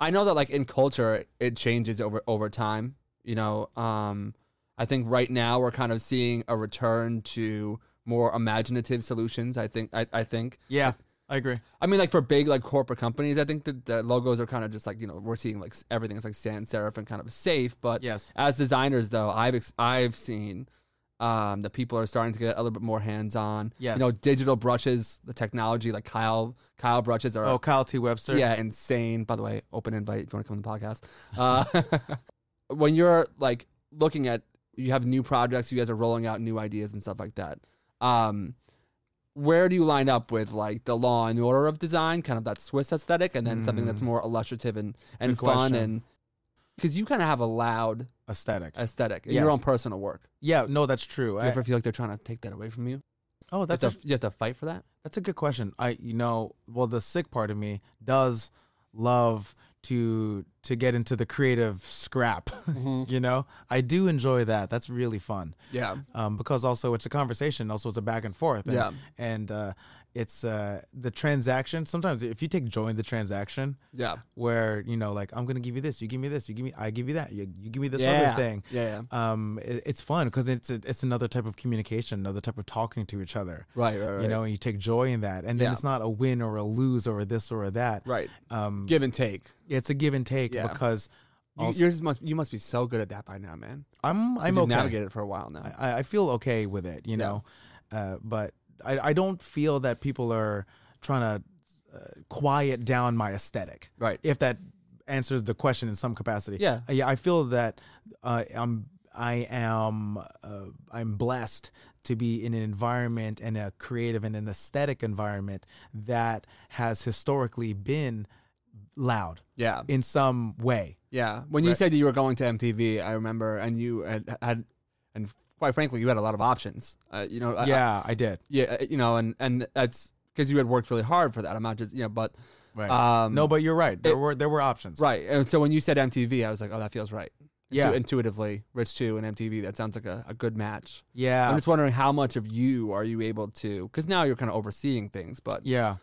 I know that like in culture it changes over over time. You know, um, I think right now we're kind of seeing a return to more imaginative solutions. I think. I, I think. Yeah, I agree. I mean, like for big like corporate companies, I think that the logos are kind of just like you know we're seeing like everything is like sans serif and kind of safe. But Yes. as designers, though, I've ex- I've seen um, that people are starting to get a little bit more hands on. Yes. You know, digital brushes, the technology like Kyle Kyle brushes are Oh, Kyle T. Webster. yeah, insane. By the way, open invite if you want to come to the podcast. Uh, when you're like looking at, you have new projects, you guys are rolling out new ideas and stuff like that. Um, where do you line up with like the law and order of design, kind of that Swiss aesthetic, and then something that's more illustrative and and Good fun question. and because you kind of have a loud Aesthetic. aesthetic Yes. your own personal work. Yeah, no, that's true. Do I- you ever feel like they're trying to take that away from you? oh, that's a, a, you have to fight for that. That's a good question. I, you know, well, the sick part of me does love to to get into the creative scrap. you know, I do enjoy that. That's really fun. Yeah. Um, because also it's a conversation. Also, it's a back and forth. And, Yeah. And uh, it's uh, the transaction. Sometimes if you take joy in the transaction, Yeah. where you know, like I'm gonna give you this, you give me this, you give me, I give you that, you, you give me this yeah. other thing. Yeah. yeah. Um, it, it's fun because it's a, it's another type of communication, another type of talking to each other Right. Right. Right. you know, and you take joy in that. And then Yeah. it's not a win or a lose or a this or a that. Right. Um, Give and take. it's a give and take because You, Also- yours must you must be so good at that by now, man. I'm I'm okay. navigated it for a while now. I, I feel okay with it, you know, uh, but I, I don't feel that people are trying to uh, quiet down my aesthetic. right. If that answers the question in some capacity. Yeah. Uh, yeah, I feel that uh, I'm I am uh, I'm blessed to be in an environment and a creative and an aesthetic environment that has historically been loud Yeah. in some way. Yeah. When you Right. said that you were going to MTV, I remember, and you had, had and quite frankly, you had a lot of options. Uh, you know. I- I- yeah, I did. yeah. uh, You know, and and that's because you had worked really hard for that. I'm not just you know, but Right. um, no, but you're right. There it- were there were options. right. And so when you said MTV, I was like, oh, that feels right. Yeah. Intu- intuitively, Rich Tu and MTV, that sounds like a, a good match. Yeah. I'm just wondering how much of you are you able to? Because now you're kind of overseeing things, but yeah.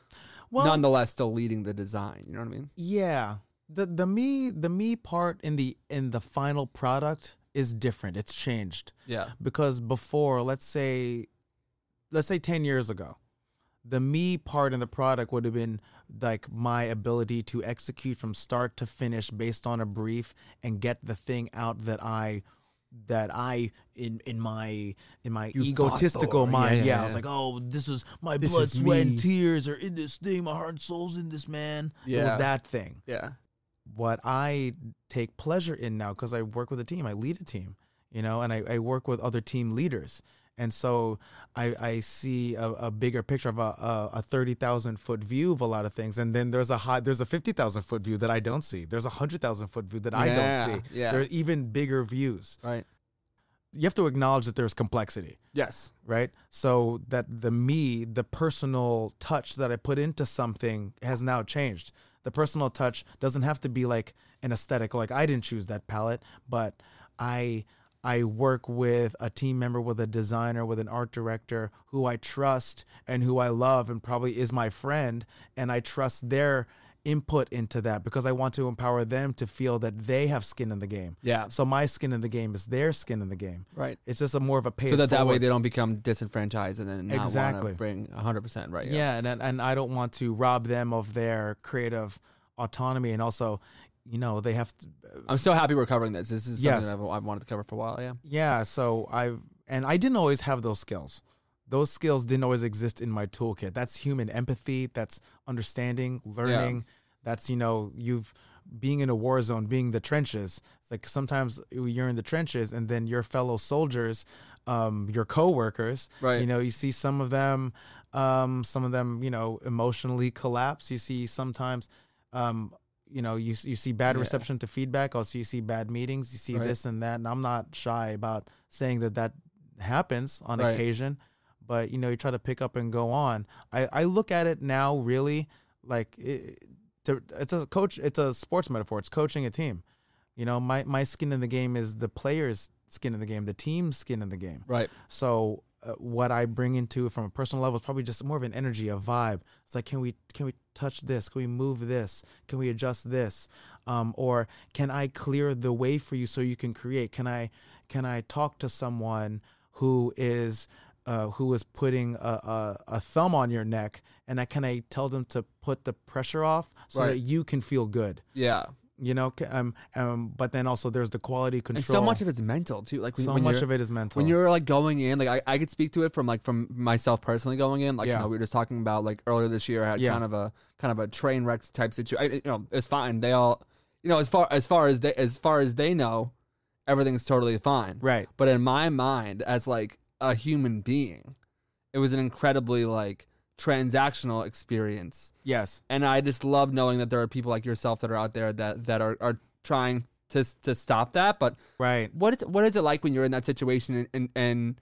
Well, nonetheless still leading the design. You know what I mean? Yeah. The the me the me part in the in the final product is different. It's changed. Yeah. Because before, let's say let's say 10 years ago, the me part in the product would have been like my ability to execute from start to finish based on a brief and get the thing out that I that I in in my in my You egotistical mind, Yeah, yeah, yeah, I was like, oh, this is my This blood, sweat, me. and tears are in this thing. My heart and soul's in this man. It Yeah. was that thing Yeah. What I take pleasure in now because I work with a team, I lead a team, you know, and I, I work with other team leaders. And so I, I see a, a bigger picture of a, a, a 30,000 foot view of a lot of things. And then there's a high, there's a 50,000 foot view that I don't see. There's a 100,000 foot view that I Yeah, don't see. yeah. There are even bigger views. Right. You have to acknowledge that there's complexity Yes. right? So that the me, the personal touch that I put into something has now changed. The personal touch doesn't have to be like an aesthetic. Like I didn't choose that palette, but I I work with a team member, with a designer, with an art director who I trust and who I love and probably is my friend, and I trust their input into that because I want to empower them to feel that they have skin in the game. Yeah. So my skin in the game is their skin in the game. Right. It's just a more of a pay So that that way they don't become disenfranchised and then not Exactly. bring 100% right. yeah, and and- and I don't want to rob them of their creative autonomy, and also, you know, they have to. Uh, I'm so happy we're covering this. This is something Yes. that I've, I've wanted to cover for a while. Yeah. Yeah, so I and I didn't always have those skills. Those skills didn't always exist in my toolkit. That's human empathy. That's understanding, learning. That's you know you've being in a war zone, being the trenches. It's like sometimes you're in the trenches, and then your fellow soldiers, um, your coworkers, Right. You know, you see some of them, um, some of them, you know, emotionally collapse. You see sometimes, um, you know, you you see bad Yeah. reception to feedback. Also, you see bad meetings. You see Right. this and that. And I'm not shy about saying that that happens on Right. occasion. But you know, you try to pick up and go on. I I look at it now really like it, to, it's a coach. It's a sports metaphor. It's coaching a team. You know, my my skin in the game is the players' skin in the game, the team's skin in the game. Right. So uh, what I bring into from a personal level is probably just more of an energy, a vibe. It's like, can we can we touch this? Can we move this? Can we adjust this? Um, or can I clear the way for you so you can create? Can I can I talk to someone who is uh, who is putting a, a, a thumb on your neck and I, can I tell them to put the pressure off so Right. that you can feel good? Yeah. You know, um, um, but then also there's the quality control. And so much of it's mental too. Like when, so when much of it is mental. when you're like going in, like I, I could speak to it from like from myself personally going in. Like Yeah. you know, we were just talking about like earlier this year I had Yeah. kind of a kind of a train wreck type situation. You know, it's fine. They all you know, as far as far as they as far as they know, everything's totally fine. right. But in my mind, as like a human being, it was an incredibly like transactional experience. Yes. And I just love knowing that there are people like yourself that are out there that that are, are trying to to stop that. But Right. what is what is it like when you're in that situation and and, and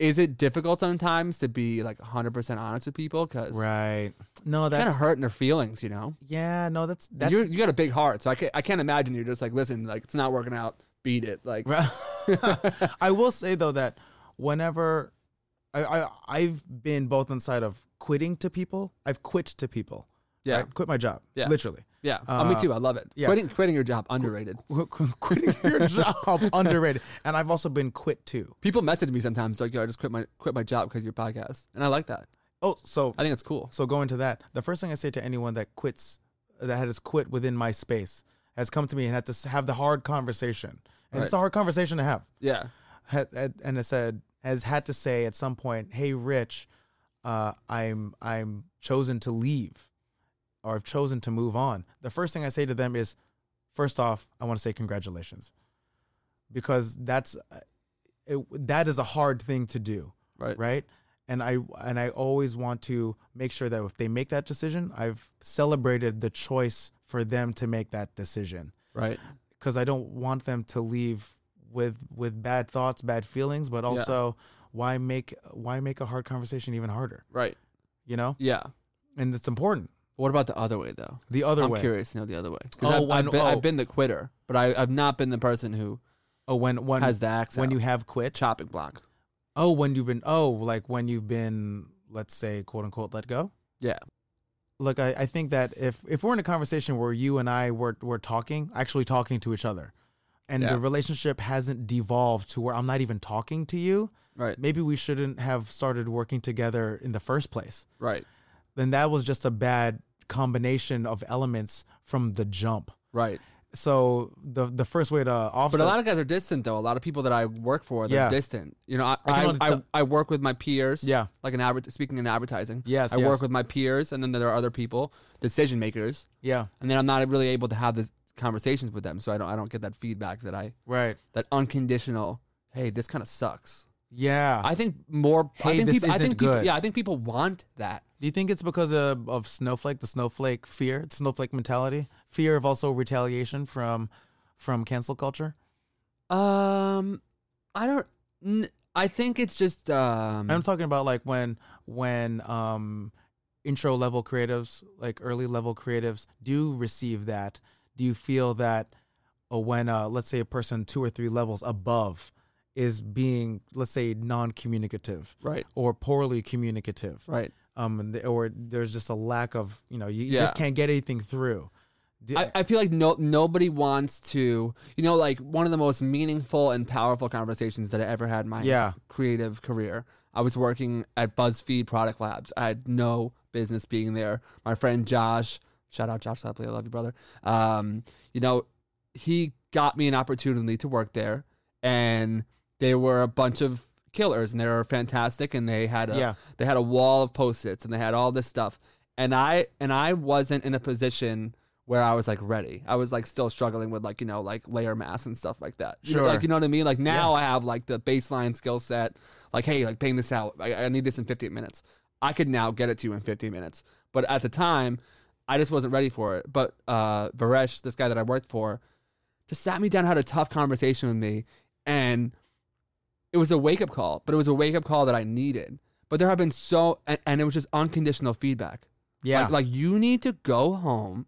is it difficult sometimes to be like 100% honest with people because Right. No, that's kind of hurting their feelings you know yeah. No, that's that's you you got a big heart so I can't, I can't imagine you're just like listen like it's not working out beat it like I will say though that whenever I, I I've been both on side of quitting to people, I've quit to people. yeah right? quit my job. Yeah. literally. yeah oh, me Uh, too I love it yeah. quitting quitting your job underrated Qu- qu- Quitting your job underrated, and I've also been quit too. people message me sometimes like yo I just quit my quit my job because of your podcast and I like that Oh, so I think it's cool so going to that, the first thing I say to anyone that quits, that has quit within my space, has come to me and had to have the hard conversation, and it's a hard conversation to have. yeah and it said has had to say at some point, "Hey, Rich, uh, I'm I'm chosen to leave, or I've chosen to move on." The first thing I say to them is, first off, I want to say congratulations, because that's uh, it, that is a hard thing to do, right right? And I and I always want to make sure that if they make that decision, I've celebrated the choice for them to make that decision right because I don't want them to leave with with bad thoughts, bad feelings, but also why make why make a hard conversation even harder? right You know, yeah and it's important. what about the other way though The other way. I'm curious to know the other way Oh, I've, when- I've, been, oh. I've been the quitter but I, I've not been the person who Oh, when when has the accent when you have quit. chopping block Oh, when you've been oh like when you've been let's say quote unquote let go. yeah Look, I, I think that if if we're in a conversation where you and I were were talking, actually talking to each other, and Yeah. the relationship hasn't devolved to where I'm not even talking to you, right maybe we shouldn't have started working together in the first place. right then that was just a bad combination of elements from the jump. right So the the first way to offset, But a lot of guys are distant, though. A lot of people that I work for, they're Yeah. distant. You know, I I can I, only I, tell- I work with my peers. yeah, Like in adver- speaking in advertising. yes, I yes. work with my peers, and then there are other people, decision makers, yeah, and then I'm not really able to have this conversations with them, so I don't I don't get that feedback that I right, that unconditional. Hey, this kind of sucks. yeah. I think more. I Hey, think this people. I isn't think people. good. Yeah, I think people want that. Do you think it's because of, of snowflake, the snowflake fear, snowflake mentality, fear of also retaliation from from cancel culture? Um, I don't. N- I think it's just. Um, I'm talking about like when when um intro level creatives, like early level creatives, do receive that. Do you feel that uh, when uh, let's say a person two or three levels above is being let's say non-communicative right. or poorly communicative, Right. um, or there's just a lack of you know you Yeah. just can't get anything through. I, I feel like no nobody wants to you know like one of the most meaningful and powerful conversations that I ever had in my yeah, creative career. I was working at BuzzFeed Product Labs. I had no business being there. My friend Josh, shout out Josh Lepley, I love you, brother. Um, you know, he got me an opportunity to work there, and they were a bunch of killers, and they were fantastic, and they had a yeah, they had a wall of post-its, and they had all this stuff, and I and I wasn't in a position where I was like ready. I was like still struggling with like you know like layer masks and stuff like that. You know, Sure. like you know what I mean. Like now I have like the baseline skill set. Like hey, like paying this out. I, I need this in 15 minutes. I could now get it to you in 15 minutes. But at the time, I just wasn't ready for it. But uh, Varesh, this guy that I worked for, just sat me down, had a tough conversation with me, and it was a wake up call. But it was a wake up call that I needed. But there have been so, and, and it was just unconditional feedback. yeah, Like, like you need to go home,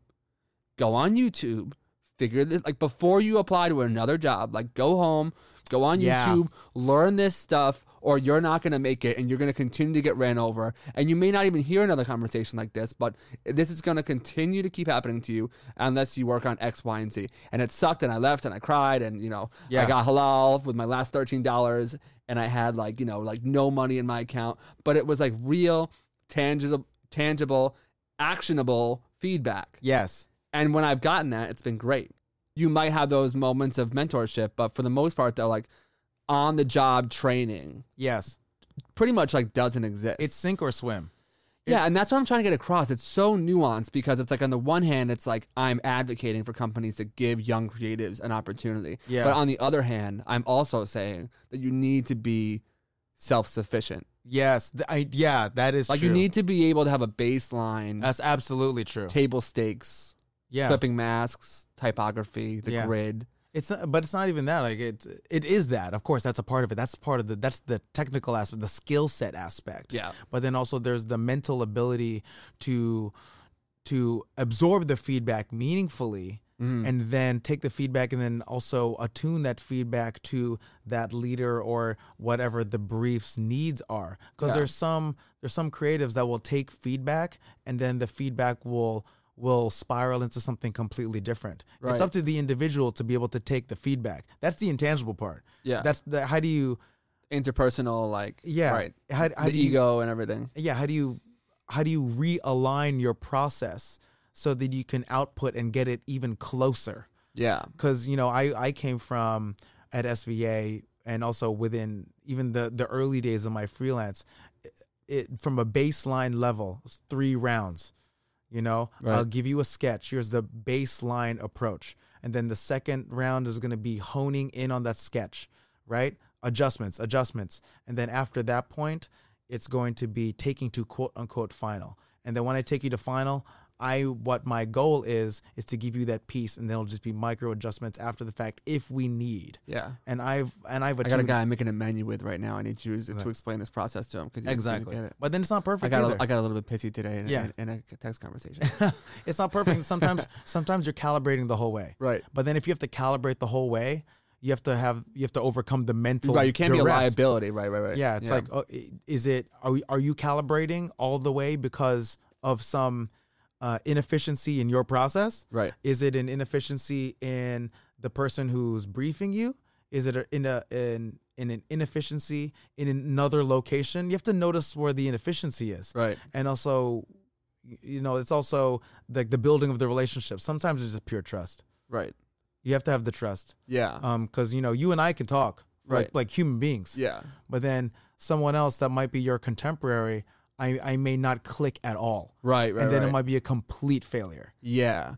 go on YouTube, figure this like before you apply to another job. Like go home, go on Yeah. YouTube, learn this stuff, or you're not gonna make it, and you're gonna continue to get ran over. And you may not even hear another conversation like this, but this is gonna continue to keep happening to you unless you work on X, Y, and Z. And it sucked, and I left, and I cried, and you know, I got halal with my last thirteen dollars, and I had like you know like no money in my account, but it was like real, tangible, tangible, actionable feedback. Yes. And when I've gotten that, it's been great. You might have those moments of mentorship, but for the most part, they're like on the job training Yes. pretty much like doesn't exist. It's sink or swim. yeah, and that's what I'm trying to get across. It's so nuanced because it's like on the one hand, it's like I'm advocating for companies to give young creatives an opportunity. Yeah. But on the other hand, I'm also saying that you need to be self sufficient. Yes. I, yeah, that is Like true. you need to be able to have a baseline, That's absolutely true. table stakes, Yeah. clipping masks, typography, the Yeah. grid. It's not, but it's not even that. Like it, it is that. Of course, that's a part of it. That's part of the. That's the technical aspect, the skill set aspect. Yeah. But then also there's the mental ability to, to absorb the feedback meaningfully, Mhm. and then take the feedback, and then also attune that feedback to that leader or whatever the brief's needs are. Because Yeah. there's some there's some creatives that will take feedback, and then the feedback will will spiral into something completely different. Right. It's up to the individual to be able to take the feedback. That's the intangible part. Yeah. That's the how do you interpersonal, like yeah right, how, how the do you, ego and everything. yeah how do you how do you realign your process so that you can output and get it even closer Yeah, because you know I I came from at SVA and also within even the the early days of my freelance it, it from a baseline level three rounds you know? Right. I'll give you a sketch. Here's the baseline approach. And then the second round is going to be honing in on that sketch right? Adjustments adjustments. And then after that point it's going to be taking to quote unquote final. And then when I take you to final I what my goal is is to give you that piece, and then it'll just be micro adjustments after the fact if we need. yeah. And I've and I've I got a guy I'm making a menu with right now. I need you to Right. explain this process to him because exactly, Get it. but then it's not perfect. I got either. a, I got a little bit pissy today in, Yeah. in, in a text conversation. it's not perfect. Sometimes sometimes you're calibrating the whole way, right. but then if you have to calibrate the whole way, you have to have you have to overcome the mental. Right. You can't be a liability. Right. Right. Right. Yeah, it's like, oh, is it? Are we, are you calibrating all the way because of some uh, inefficiency in your process? right. Is it an inefficiency in the person who's briefing you? Is it in a in in an inefficiency in another location? You have to notice where the inefficiency is, Right. and also, you know, it's also like the building of the relationship. Sometimes it's just pure trust. Right. You have to have the trust, Yeah. um, because you know you and I can talk like Right. like human beings, yeah. but then someone else that might be your contemporary, I I may not click at all, Right. Right. and then right. it might be a complete failure. yeah.